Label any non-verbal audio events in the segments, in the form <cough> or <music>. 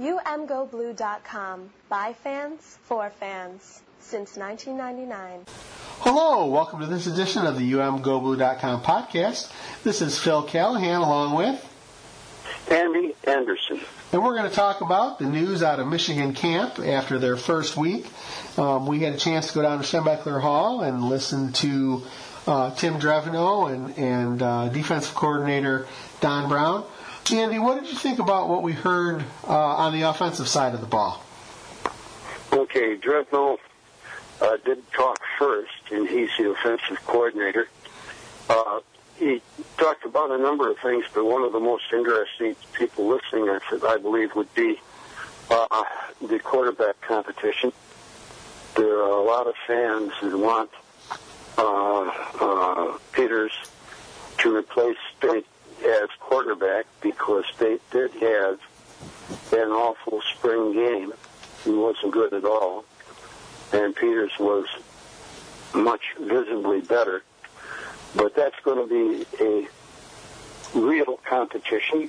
UMGoBlue.com. By fans, for fans. Since 1999. Hello, welcome to this edition of the UMGoBlue.com podcast. This is Phil Callahan along with Andy Anderson. And we're going to talk about the news out of Michigan camp after their first week. Um, we had a chance to go down to Schembechler Hall and listen to uh, Tim Drevno and, and uh, defensive coordinator Don Brown. Andy, what did you think about what we heard uh, on the offensive side of the ball? Okay, Drevno uh, did talk first, and he's the offensive coordinator. Uh, he talked about a number of things, but one of the most interesting people listening, I I believe, would be uh, the quarterback competition. There are a lot of fans who want uh, uh, Peters to replace Speight quarterback because Speight did have an awful spring game. He wasn't good at all. And Peters was much visibly better. But that's going to be a real competition.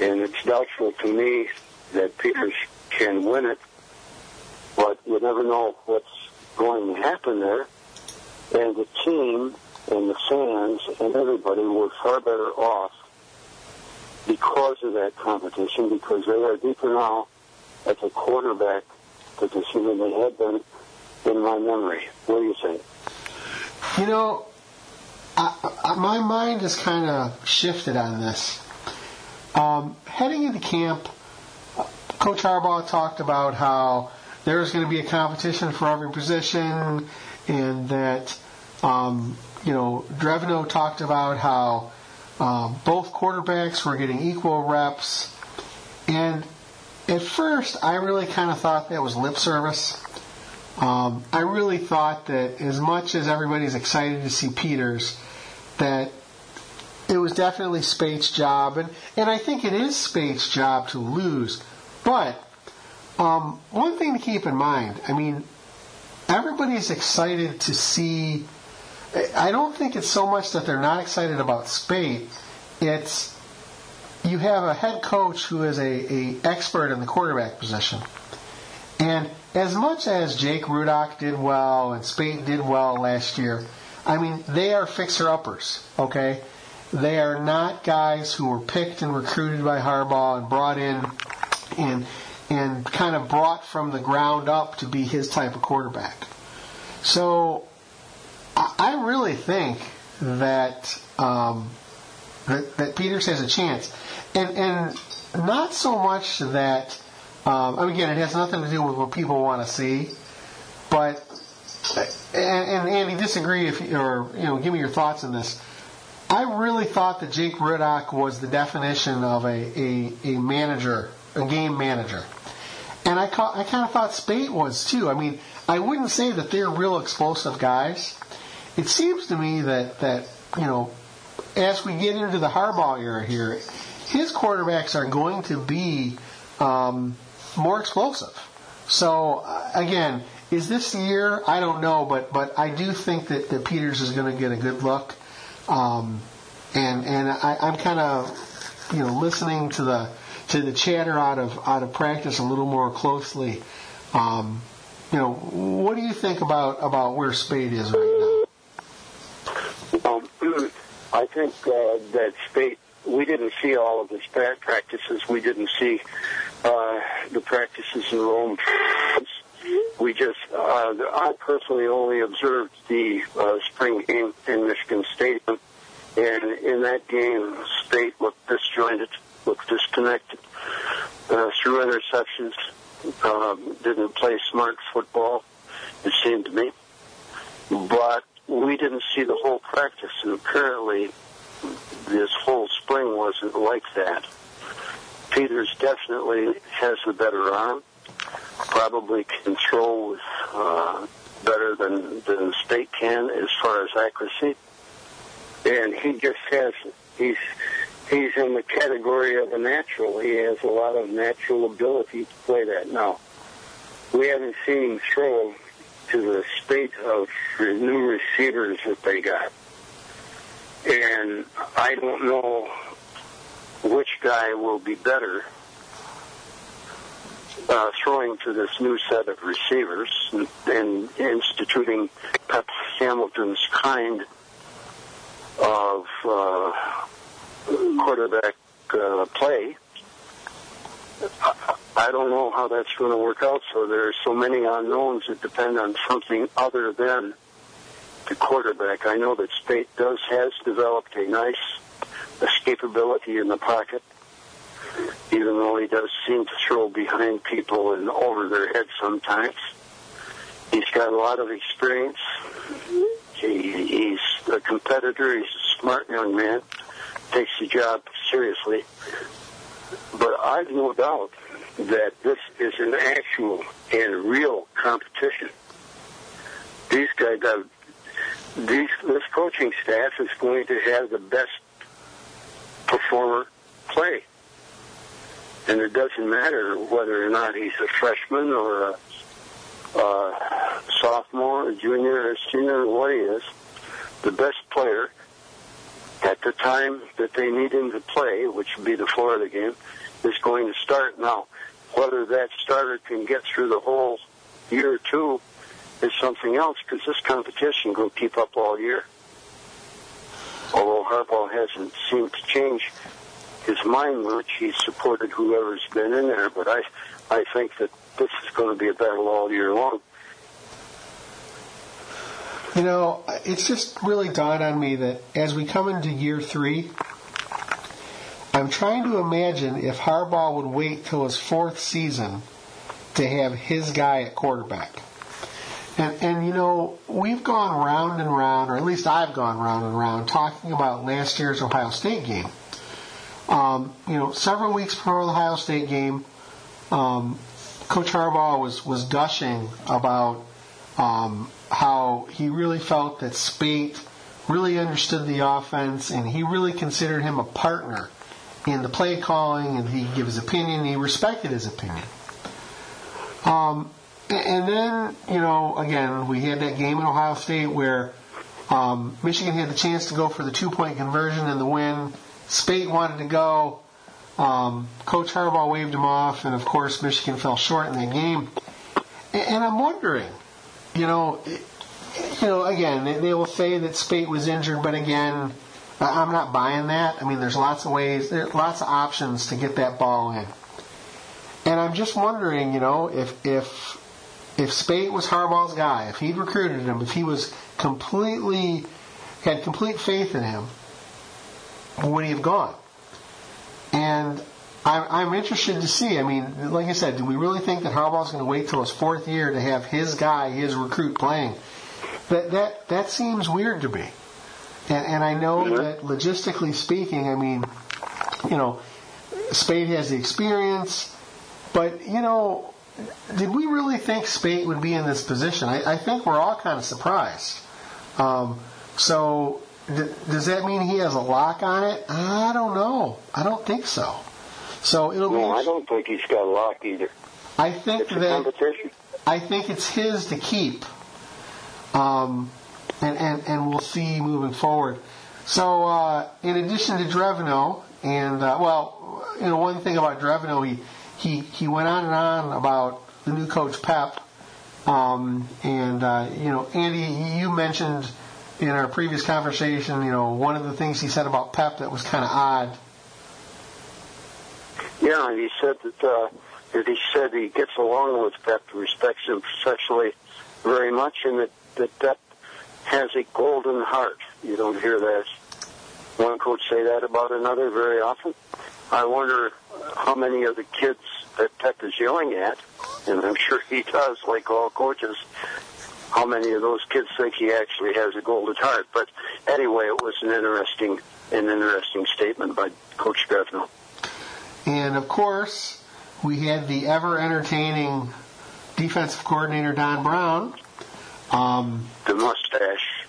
And it's doubtful to me that Peters can win it. But you never know what's going to happen there. And the team and the fans and everybody were far better off because of that competition, because they are deeper now at the quarterback position than they had been in my memory. What do you think? You know, I, I, my mind has kind of shifted on this. Um, heading into camp, Coach Harbaugh talked about how there's going to be a competition for every position, and that um, you know, Drevno talked about how um, both quarterbacks were getting equal reps, and at first I really kind of thought that was lip service. Um, I really thought that as much as everybody's excited to see Peters, that it was definitely Speight's job, and, and I think it is Speight's job to lose. But um, one thing to keep in mind, I mean, everybody's excited to see I don't think it's so much that they're not excited about Speight. It's you have a head coach who is a, a expert in the quarterback position. And as much as Jake Rudock did well and Speight did well last year, I mean, they are fixer uppers, okay? They are not guys who were picked and recruited by Harbaugh and brought in and and kind of brought from the ground up to be his type of quarterback. So I really think that um, that, that Peters has a chance, and and not so much that. Um, again, it has nothing to do with what people want to see, but and, and Andy, disagree if or you know, give me your thoughts on this. I really thought that Jake Rudock was the definition of a, a, a manager, a game manager. And I, ca- I kind of thought Speight was too. I mean, I wouldn't say that they're real explosive guys, it seems to me that that you know, as we get into the Harbaugh era here, his quarterbacks are going to be um, more explosive. So uh, again, is this the year? I don't know, but but I do think that, that Peters is going to get a good look, um, and and I, I'm kind of you know listening to the to the chatter out of out of practice a little more closely. Um, you know, what do you think about about where Speight is right now? I think uh, that Speight we didn't see all of his bad practices. We didn't see uh, the practices in Rome. We just, uh, I personally only observed the uh, spring game in Michigan Stadium, and in that game, Speight looked disjointed, looked disconnected, uh, threw interceptions, um, didn't play smart football, it seemed to me. But we didn't see the whole practice, and apparently this whole spring wasn't like that. Peters definitely has the better arm, probably can throw uh, better than, than Speight can as far as accuracy. And he just has, he's, he's in the category of a natural. He has a lot of natural ability to play that. Now, we haven't seen him throw to the state of the new receivers that they got. And I don't know which guy will be better. uh, throwing to this new set of receivers and, and instituting Pep Hamilton's kind of uh, quarterback uh, play. I don't know how that's going to work out. So there are so many unknowns that depend on something other than the quarterback. I know that Speight does has developed a nice escapability in the pocket, even though he does seem to throw behind people and over their heads sometimes. He's got a lot of experience. He, he's a competitor. He's a smart young man. Takes the job seriously. But I've no doubt that this is an actual and real competition. These guys have these, this coaching staff is going to have the best performer play. And it doesn't matter whether or not he's a freshman or a, a sophomore, a junior, or a senior, what he is. The best player at the time that they need him to play, which would be the Florida game, is going to start now. Whether that starter can get through the whole year or two is something else because this competition will keep up all year. Although Harbaugh hasn't seemed to change his mind much, he's supported whoever's been in there. But I, I think that this is going to be a battle all year long. You know, it's just really dawned on me that as we come into year three, I'm trying to imagine if Harbaugh would wait till his fourth season to have his guy at quarterback. And, and you know, we've gone round and round, or at least I've gone round and round, talking about last year's Ohio State game. Um, you know, several weeks before the Ohio State game, um, Coach Harbaugh was, was gushing about um, how he really felt that Speight really understood the offense and he really considered him a partner in the play calling and he gave his opinion. and He respected his opinion. Um, and then, you know, again, we had that game in Ohio State where um, Michigan had the chance to go for the two point conversion and the win. Speight wanted to go. Um, Coach Harbaugh waved him off, and of course, Michigan fell short in that game. And, and I'm wondering, you know, you know, again, they, they will say that Speight was injured, but again, I'm not buying that. I mean, there's lots of ways, there's lots of options to get that ball in. And I'm just wondering, you know, if if if Speight was Harbaugh's guy, if he'd recruited him, if he was completely had complete faith in him, would he have gone? And I'm, I'm interested to see. I mean, like I said, do we really think that Harbaugh's going to wait till his fourth year to have his guy, his recruit, playing? That that that seems weird to me. And, and I know mm-hmm. that logistically speaking, I mean, you know, Speight has the experience, but you know, did we really think Speight would be in this position? I, I think we're all kind of surprised. Um, so, th- does that mean he has a lock on it? I don't know. I don't think so. So it'll no, be. I don't think he's got a lock either. I think it's that. competition. I think it's his to keep. Um, and, and, and we'll see moving forward. So, uh, in addition to Drevno, and, uh, well, you know, one thing about Drevno, he, he, he went on and on about the new coach Pep. Um, and, uh, you know, Andy, you mentioned in our previous conversation, you know, one of the things he said about Pep that was kind of odd. Yeah, he said that, uh, that he said he gets along with Pep, respects him sexually very much, and that, that Pep has a golden heart. You don't hear that one coach say that about another very often. I wonder how many of the kids that Pep is yelling at, and I'm sure he does, like all coaches, how many of those kids think he actually has a golden heart. But anyway, it was an interesting, an interesting statement by Coach Drevno. And of course, we had the ever entertaining defensive coordinator Don Brown. Um, the mustache.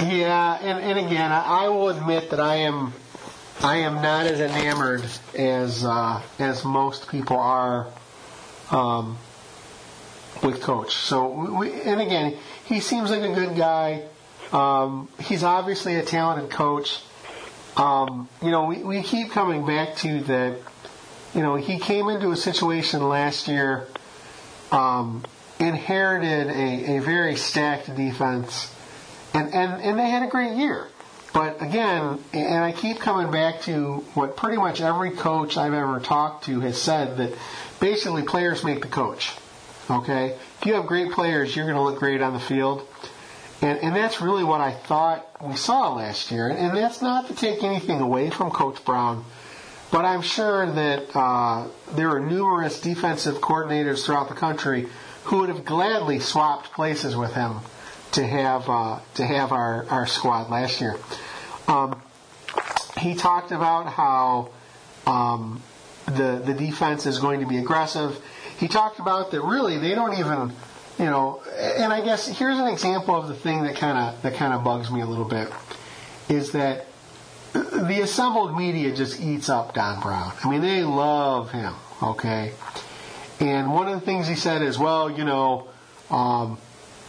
Yeah, and, and again, I, I will admit that I am I am not as enamored as uh, as most people are um, with Coach. So, we, and again, he seems like a good guy. Um, he's obviously a talented coach. Um, you know, we, we keep coming back to that you know, he came into a situation last year, um, inherited a, a very stacked defense, and, and, and they had a great year. But again, and I keep coming back to what pretty much every coach I've ever talked to has said that basically players make the coach. Okay? If you have great players, you're going to look great on the field. And, and that's really what I thought we saw last year. And that's not to take anything away from Coach Brown, but I'm sure that uh, there are numerous defensive coordinators throughout the country who would have gladly swapped places with him to have uh, to have our, our squad last year. Um, he talked about how um, the the defense is going to be aggressive. He talked about that really they don't even you know, and I guess here's an example of the thing that kind of that kind of bugs me a little bit is that the assembled media just eats up Don Brown. I mean, they love him, okay? And one of the things he said is, well, you know, um,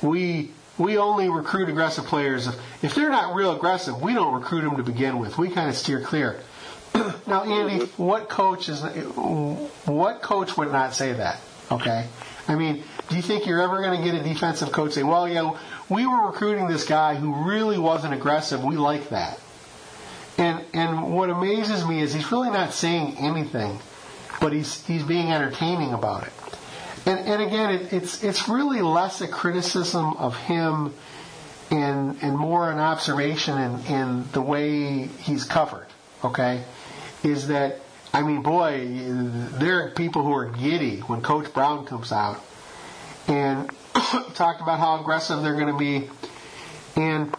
we we only recruit aggressive players if, they're not real aggressive. We don't recruit them to begin with. We kind of steer clear. <clears throat> now, Andy, what coach is what coach would not say that? Okay, I mean, do you think you're ever going to get a defensive coach say, well, yeah, we were recruiting this guy who really wasn't aggressive. We like that. And and what amazes me is he's really not saying anything, but he's he's being entertaining about it. And and again, it, it's it's really less a criticism of him, and and more an observation in in the way he's covered. Okay, is that I mean, boy, there are people who are giddy when Coach Brown comes out and <coughs> talked about how aggressive they're going to be. And,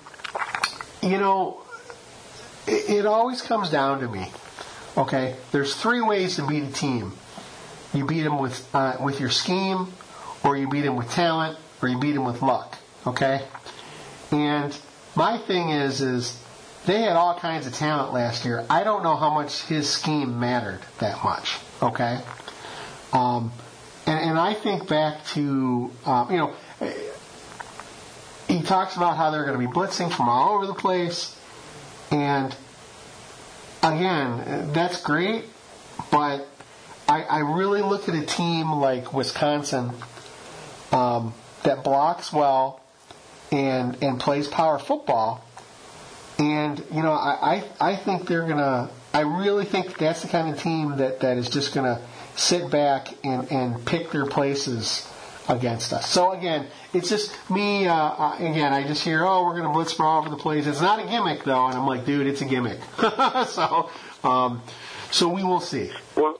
you know, it, it always comes down to me. Okay, there's three ways to beat a team. You beat them with uh, with your scheme, or you beat them with talent, or you beat them with luck. Okay, and my thing is is they had all kinds of talent last year. I don't know how much his scheme mattered that much. Okay, um, and, and I think back to, um, you know, he talks about how they're going to be blitzing from all over the place. And again, that's great, but I, I really look at a team like Wisconsin um, that blocks well and and plays power football. And you know, I I, I think they're gonna. I really think that's the kind of team that, that is just gonna sit back and, and pick their places against us. So again, it's just me. Uh, again, I just hear, oh, we're going to blitz from all over the place. It's not a gimmick though, and I'm like, dude, it's a gimmick. <laughs> so, um, so we will see. Well,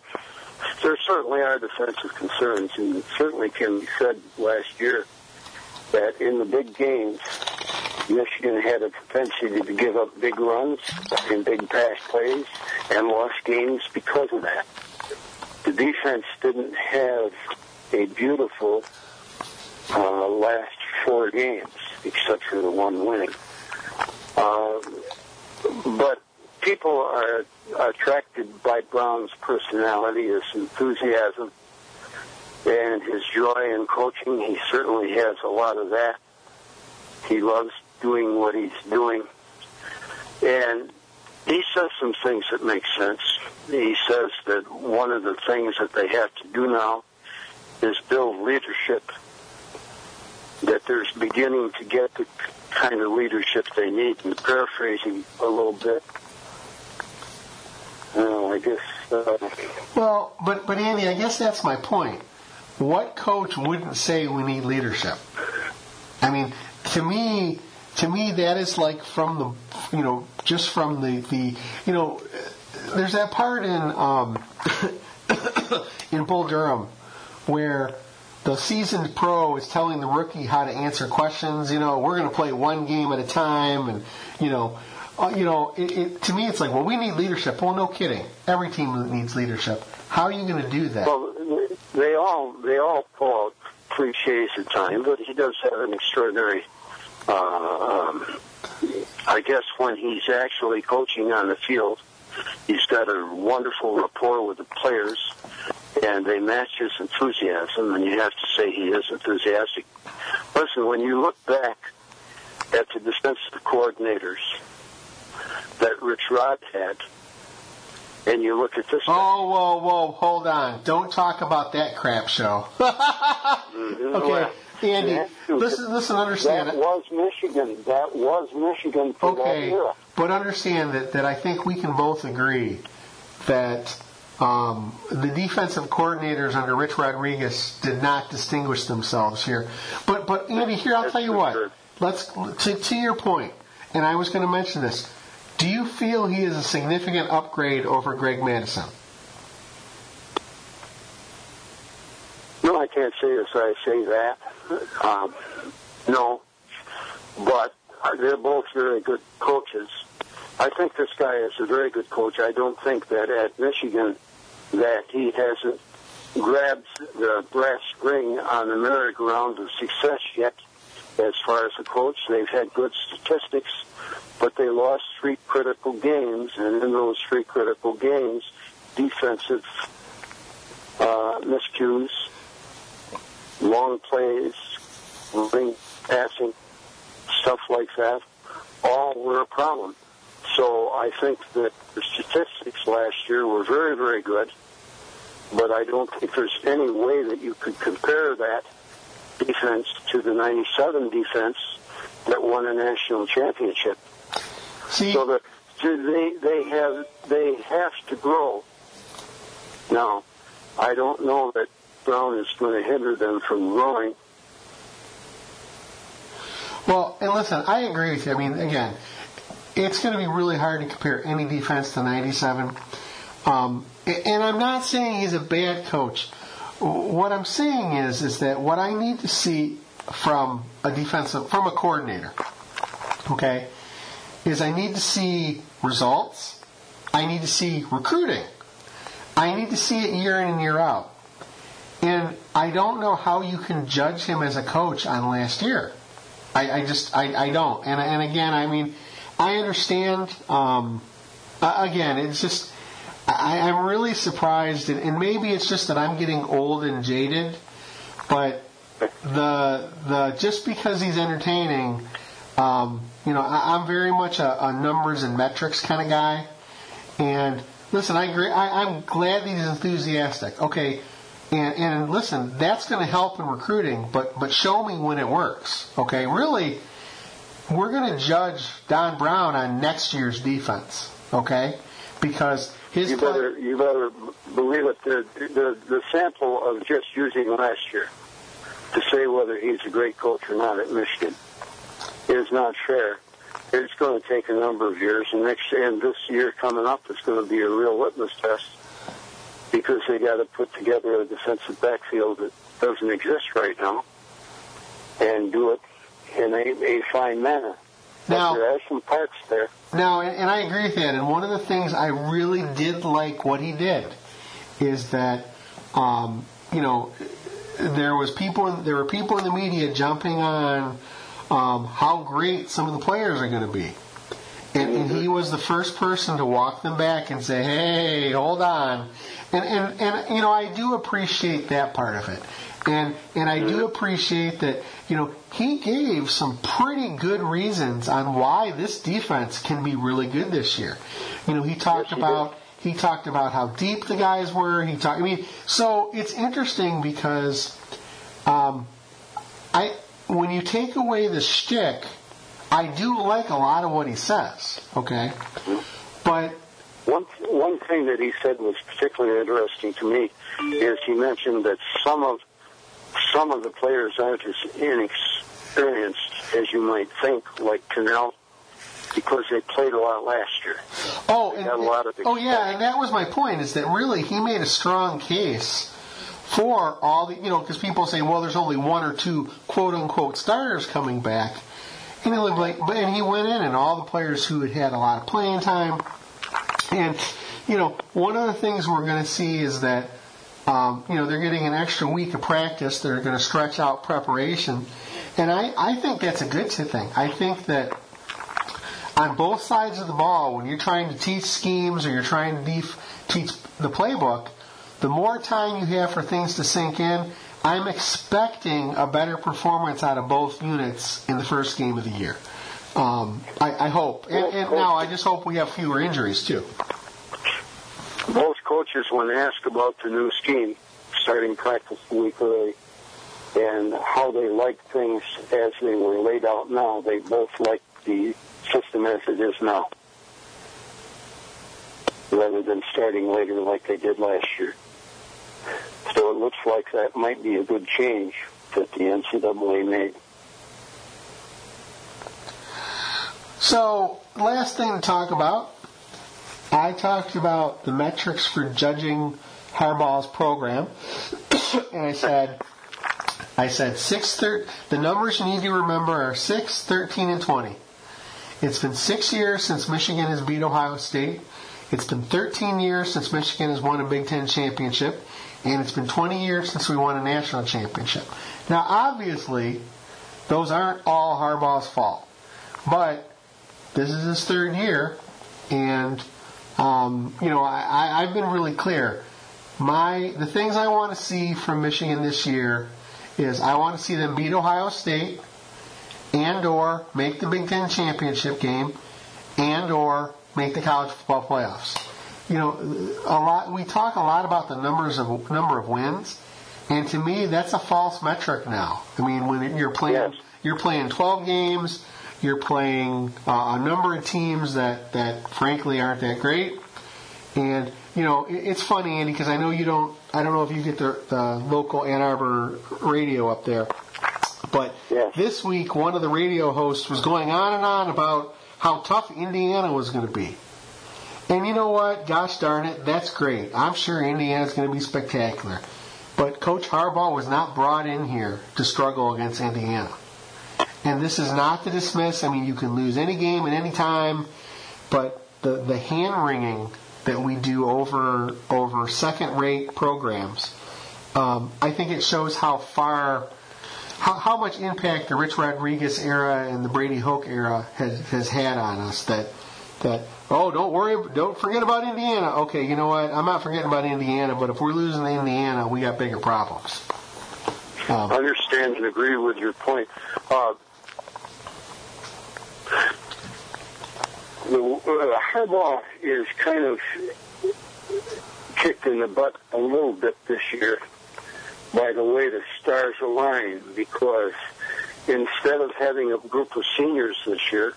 there certainly are defensive concerns, and it certainly can be said last year that in the big games, Michigan had a propensity to give up big runs and big pass plays and lost games because of that the defense didn't have a beautiful uh, last four games, except for the one winning. Uh, but people are attracted by Brown's personality, his enthusiasm, and his joy in coaching. He certainly has a lot of that. He loves doing what he's doing. And he says some things that make sense. He says that one of the things that they have to do now is build leadership. That they're beginning to get the kind of leadership they need. And paraphrasing a little bit, I guess. Uh, well, but but Andy, I guess that's my point. What coach wouldn't say we need leadership? I mean, to me, to me, that is like from the, you know, just from the, the you know, there's that part in, um, <coughs> in Bull Durham where the seasoned pro is telling the rookie how to answer questions. You know, we're going to play one game at a time, and you know, uh, you know, it, it, to me, it's like, well, we need leadership. Well, no kidding. Every team needs leadership. How are you going to do that? Well, they all they all out cliches at times, but he does have an extraordinary uh, um, I guess when he's actually coaching on the field, he's got a wonderful rapport with the players, and they match his enthusiasm, and you have to say he is enthusiastic. Listen, when you look back at the defensive coordinators that Rich Rod had, and you look at this. Oh, whoa, whoa, hold on! Don't talk about that crap show. <laughs> Mhm. okay, Well, Andy, yeah, listen, listen, understand That it. was Michigan. That was Michigan for that Okay, era. but understand that, that I think we can both agree that um, the defensive coordinators under Rich Rodriguez did not distinguish themselves here. But but Andy, here I'll tell you what. Let's to, to your point, and I was going to mention this. Do you feel he is a significant upgrade over Greg Mattison? No, I can't say as I say that. Um, no, but they're both very good coaches. I think this guy is a very good coach. I don't think that at Michigan that he hasn't grabbed the brass ring on the merry-go-round of success yet. As far as the coach, they've had good statistics, but they lost three critical games, and in those three critical games, defensive uh, miscues, long plays, ring passing, stuff like that, all were a problem. So I think that the statistics last year were very, very good, but I don't think there's any way that you could compare that defense to the 97 defense that won a national championship. See, So that they they have they have to grow. Now, I don't know that Brown is going to hinder them from growing. Well, and listen, I agree with you. I mean, again, it's going to be really hard to compare any defense to 97. Um, and I'm not saying he's a bad coach. What I'm saying is, is that what I need to see from a defensive, from a coordinator, okay, is I need to see results. I need to see recruiting. I need to see it year in and year out. And I don't know how you can judge him as a coach on last year. I, I just I, I don't. And and again, I mean, I understand. Um, again, it's just I, I'm really surprised, and, and maybe it's just that I'm getting old and jaded. But the the just because he's entertaining, um, you know, I, I'm very much a, a numbers and metrics kind of guy. And listen, I agree. I, I'm glad he's enthusiastic. Okay. And, and listen, that's going to help in recruiting, but but show me when it works. Okay, really, we're going to judge Don Brown on next year's defense. Okay, because his You play- better you better believe it. The the, the sample of just using last year to say whether he's a great coach or not at Michigan is not fair. It's going to take a number of years, and next and this year coming up is going to be a real litmus test because they got to put together a defensive backfield that doesn't exist right now, and do it in a, a fine manner. Now- there are some parts there. Now, and, and I agree with that. And one of the things I really did like what he did is that, um, you know, there was people, there were people in the media jumping on um, how great some of the players are going to be, and, and he was the first person to walk them back and say, "Hey, hold on," and and and you know, I do appreciate that part of it. And and I do appreciate that you know he gave some pretty good reasons on why this defense can be really good this year. You know he talked Yes, he about he talked about how deep the guys were. He talked. I mean, so it's interesting because um, I when you take away the shtick, I do like a lot of what he says. Okay, but One one thing that he said was particularly interesting to me is he mentioned that some of some of the players aren't as inexperienced as you might think, like Kinnel, because they played a lot last year. Oh, They and, a lot of oh yeah, and that was my point. Is that really he made a strong case for all the you know because people say well there's only one or two quote unquote starters coming back, and he like and he went in and all the players who had had a lot of playing time, and you know one of the things we're going to see is that. Um, you know they're getting an extra week of practice. They're going to stretch out preparation, and I, I think that's a good thing. I think that on both sides of the ball, when you're trying to teach schemes or you're trying to def- teach the playbook, the more time you have for things to sink in, I'm expecting a better performance out of both units in the first game of the year. Um, I, I hope, and, and now I just hope we have fewer injuries too. both coaches, when asked about the new scheme, starting practice a week early, and how they like things as they were laid out now, they both like the system as it is now, rather than starting later like they did last year. So it looks like that might be a good change that the NCAA made. So, last thing to talk about. I talked about the metrics for judging Harbaugh's program, <coughs> and I said, I said six thir- The numbers you need to remember are six, 13, and 20. It's been six years since Michigan has beat Ohio State. It's been 13 years since Michigan has won a Big Ten championship, and it's been 20 years since we won a national championship. Now, obviously, those aren't all Harbaugh's fault, but this is his third year, and um, you know I, I've been really clear. My the things I want to see from Michigan this year is I want to see them beat Ohio State, and or make the Big Ten championship game, and or make the college football playoffs. You know, a lot we talk a lot about the numbers of number of wins, and to me that's a false metric now. I mean, when you're playing Yes. you're playing 12 games, you're playing uh, a number of teams that that frankly aren't that great, and you know it, it's funny, Andy, because I know you don't. I don't know if you get the, the local Ann Arbor radio up there, but this week one of the radio hosts was going on and on about how tough Indiana was going to be. And you know what? Gosh darn it, that's great. I'm sure Indiana's going to be spectacular. But Coach Harbaugh was not brought in here to struggle against Indiana. And this is not to dismiss. I mean, you can lose any game at any time, but the the hand wringing that we do over over second rate programs, um, I think it shows how far. How, how much impact the Rich Rodriguez era and the Brady Hoke era has, has had on us that that oh don't worry don't forget about Indiana. Okay you know what? I'm not forgetting about Indiana but if we're losing to Indiana we got bigger problems. Um, understand and agree with your point. Uh, the, uh, Harbaugh is kind of kicked in the butt a little bit this year by the way the stars align because instead of having a group of seniors this year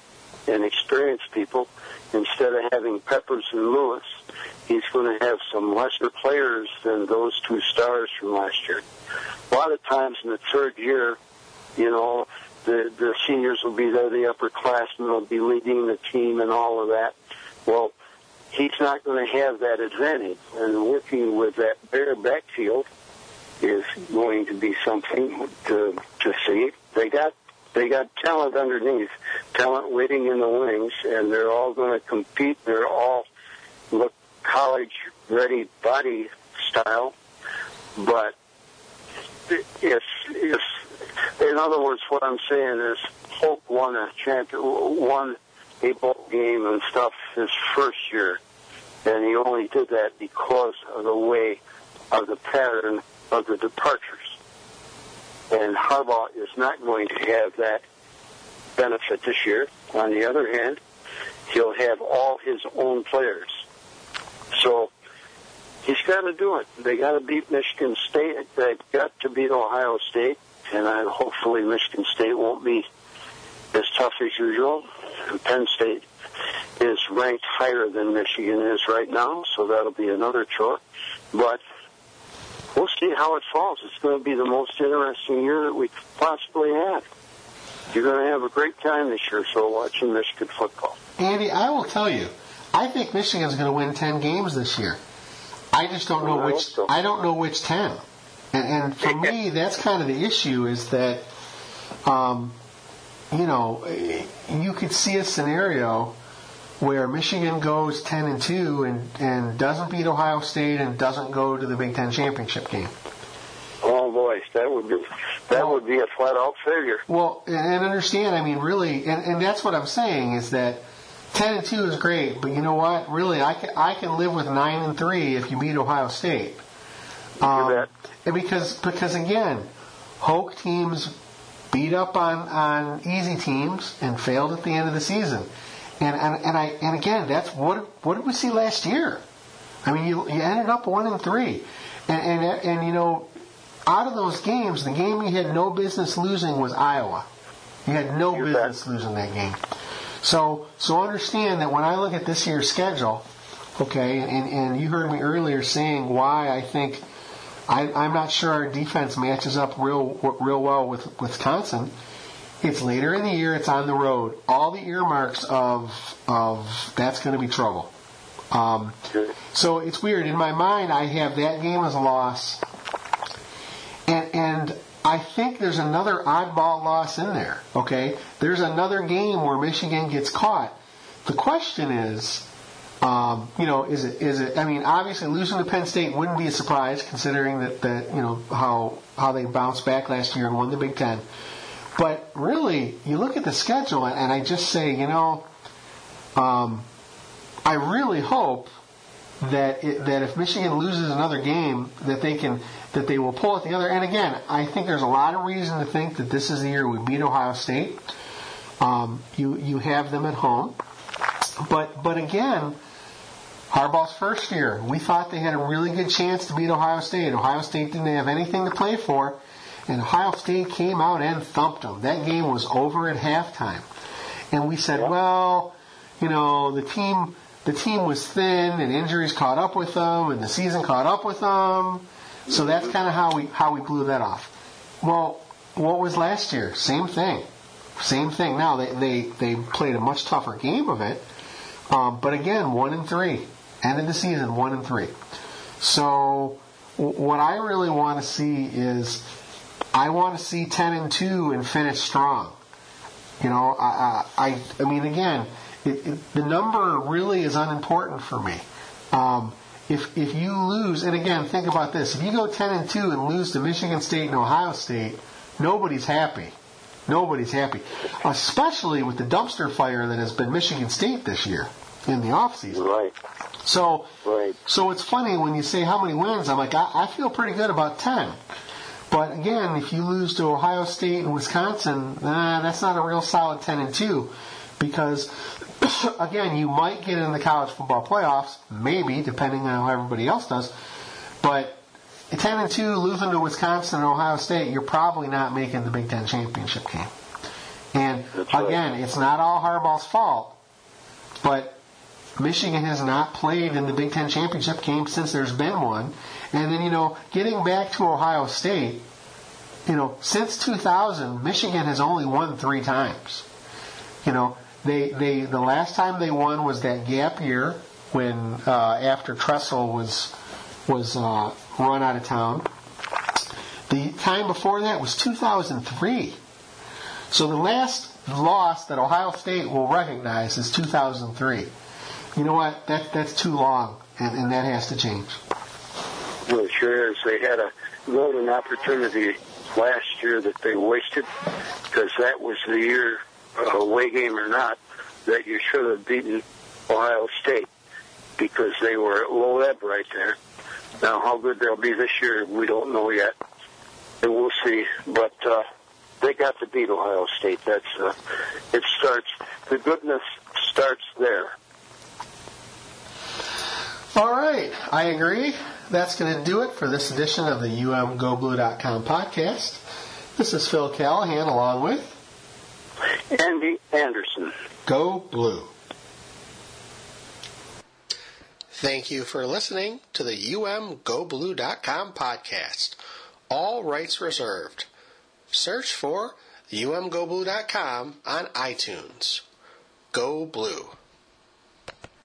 and experienced people, instead of having Peppers and Lewis, he's going to have some lesser players than those two stars from last year. A lot of times in the third year, you know, the the seniors will be there, the upperclassmen will be leading the team and all of that. Well, he's not going to have that advantage, and working with that bare backfield is going to be something to to see. They got they got talent underneath, talent waiting in the wings, and they're all going to compete. They're all look college ready body style, but if if in other words, what I'm saying is Hoke won a champ won a bowl game and stuff his first year, and he only did that because of the way of the pattern of the departures. And Harbaugh is not going to have that benefit this year. On the other hand, he'll have all his own players. So he's got to do it. They got to beat Michigan State. They've got to beat Ohio State, and I, hopefully Michigan State won't be as tough as usual. Penn State is ranked higher than Michigan is right now, so that'll be another chore. But we'll see how it falls. It's going to be the most interesting year that we could possibly have. You're going to have a great time this year, so watching Michigan football. Andy I will tell you I think Michigan's going to win 10 games this year I just don't know I which so. I don't know which 10 and, and for <laughs> me that's kind of the issue is that um, you know you could see a scenario where Michigan goes 10 and 2 and, and doesn't beat Ohio State and doesn't go to the Big Ten championship game. Oh boy, that would be that would be a flat out failure. Well, and and understand, I mean, really, and, and that's what I'm saying is that 10 and 2 is great, but you know what? Really, I can, I can live with 9 and 3 if you beat Ohio State. Um, and because, because again, Hoke teams beat up on, on easy teams and failed at the end of the season. And, and, and I, and again, that's what, what did we see last year? I mean, you, you ended up one and three, and, and and you know, out of those games, the game you had no business losing was Iowa. You had no You business bet. losing that game. So so understand that when I look at this year's schedule, okay, and, and you heard me earlier saying why I think I, I'm not sure our defense matches up real real well with Wisconsin. It's later in the year. It's on the road. All the earmarks of of that's going to be trouble. Um, so it's weird. In my mind, I have that game as a loss, and and I think there's another oddball loss in there. Okay, there's another game where Michigan gets caught. The question is, um, you know, is it is it? I mean, obviously losing to Penn State wouldn't be a surprise considering that that you know how how they bounced back last year and won the Big Ten. But really, you look at the schedule and I just say, you know, um, I really hope that it, that if Michigan loses another game, that they can that they will pull it together. And again, I think there's a lot of reason to think that this is the year we beat Ohio State. Um, you you have them at home, but but again, Harbaugh's first year, we thought they had a really good chance to beat Ohio State. Ohio State didn't have anything to play for, and Ohio State came out and thumped them. That game was over at halftime, and we said, well, you know, the team the team was thin and injuries caught up with them and the season caught up with them. So that's kind of how we how we blew that off. Well, what was last year? Same thing. Same thing. Now they they, they played a much tougher game of it. Um, but again, one and three. End of the season, one and three. So w- what I really want to see is I want to see ten and two and finish strong. You know, I I, I mean again, it, it, the number really is unimportant for me. Um, if if you lose, and again, think about this: if you go ten and two and lose to Michigan State and Ohio State, nobody's happy. Nobody's happy, especially with the dumpster fire that has been Michigan State this year in the offseason. Right. So, Right. so it's funny when you say how many wins. I'm like, I, I feel pretty good about ten. But again, if you lose to Ohio State and Wisconsin, nah, that's not a real solid ten and two, because <coughs> again, you might get in the college football playoffs, maybe depending on how everybody else does. But at ten and two, losing to Wisconsin and Ohio State, you're probably not making the Big Ten championship game. And right. again, it's not all Harbaugh's fault, but Michigan has not played in the Big Ten championship game since there's been one. And then, you know, getting back to Ohio State, you know, since 2000, Michigan has only won three times. You know, they, they, the last time they won was that gap year when, uh, after Tressel was, was, uh, run out of town. The time before that was 2003. So the last loss that Ohio State will recognize is 2003. You know what? That that's too long, and, and that has to change. Well, it sure is. They had a golden opportunity last year that they wasted because that was the year, uh, away game or not, that you should have beaten Ohio State because they were at low ebb right there. Now, how good they'll be this year, we don't know yet, and we'll see. But uh, they got to beat Ohio State. That's uh, it starts. The goodness starts there. All right, I agree. That's going to do it for this edition of the UMGoBlue.com podcast. This is Phil Callahan along with Andy Anderson. Go Blue. Thank you for listening to the UMGoBlue.com podcast. All rights reserved. Search for UMGoBlue.com on iTunes. Go Blue.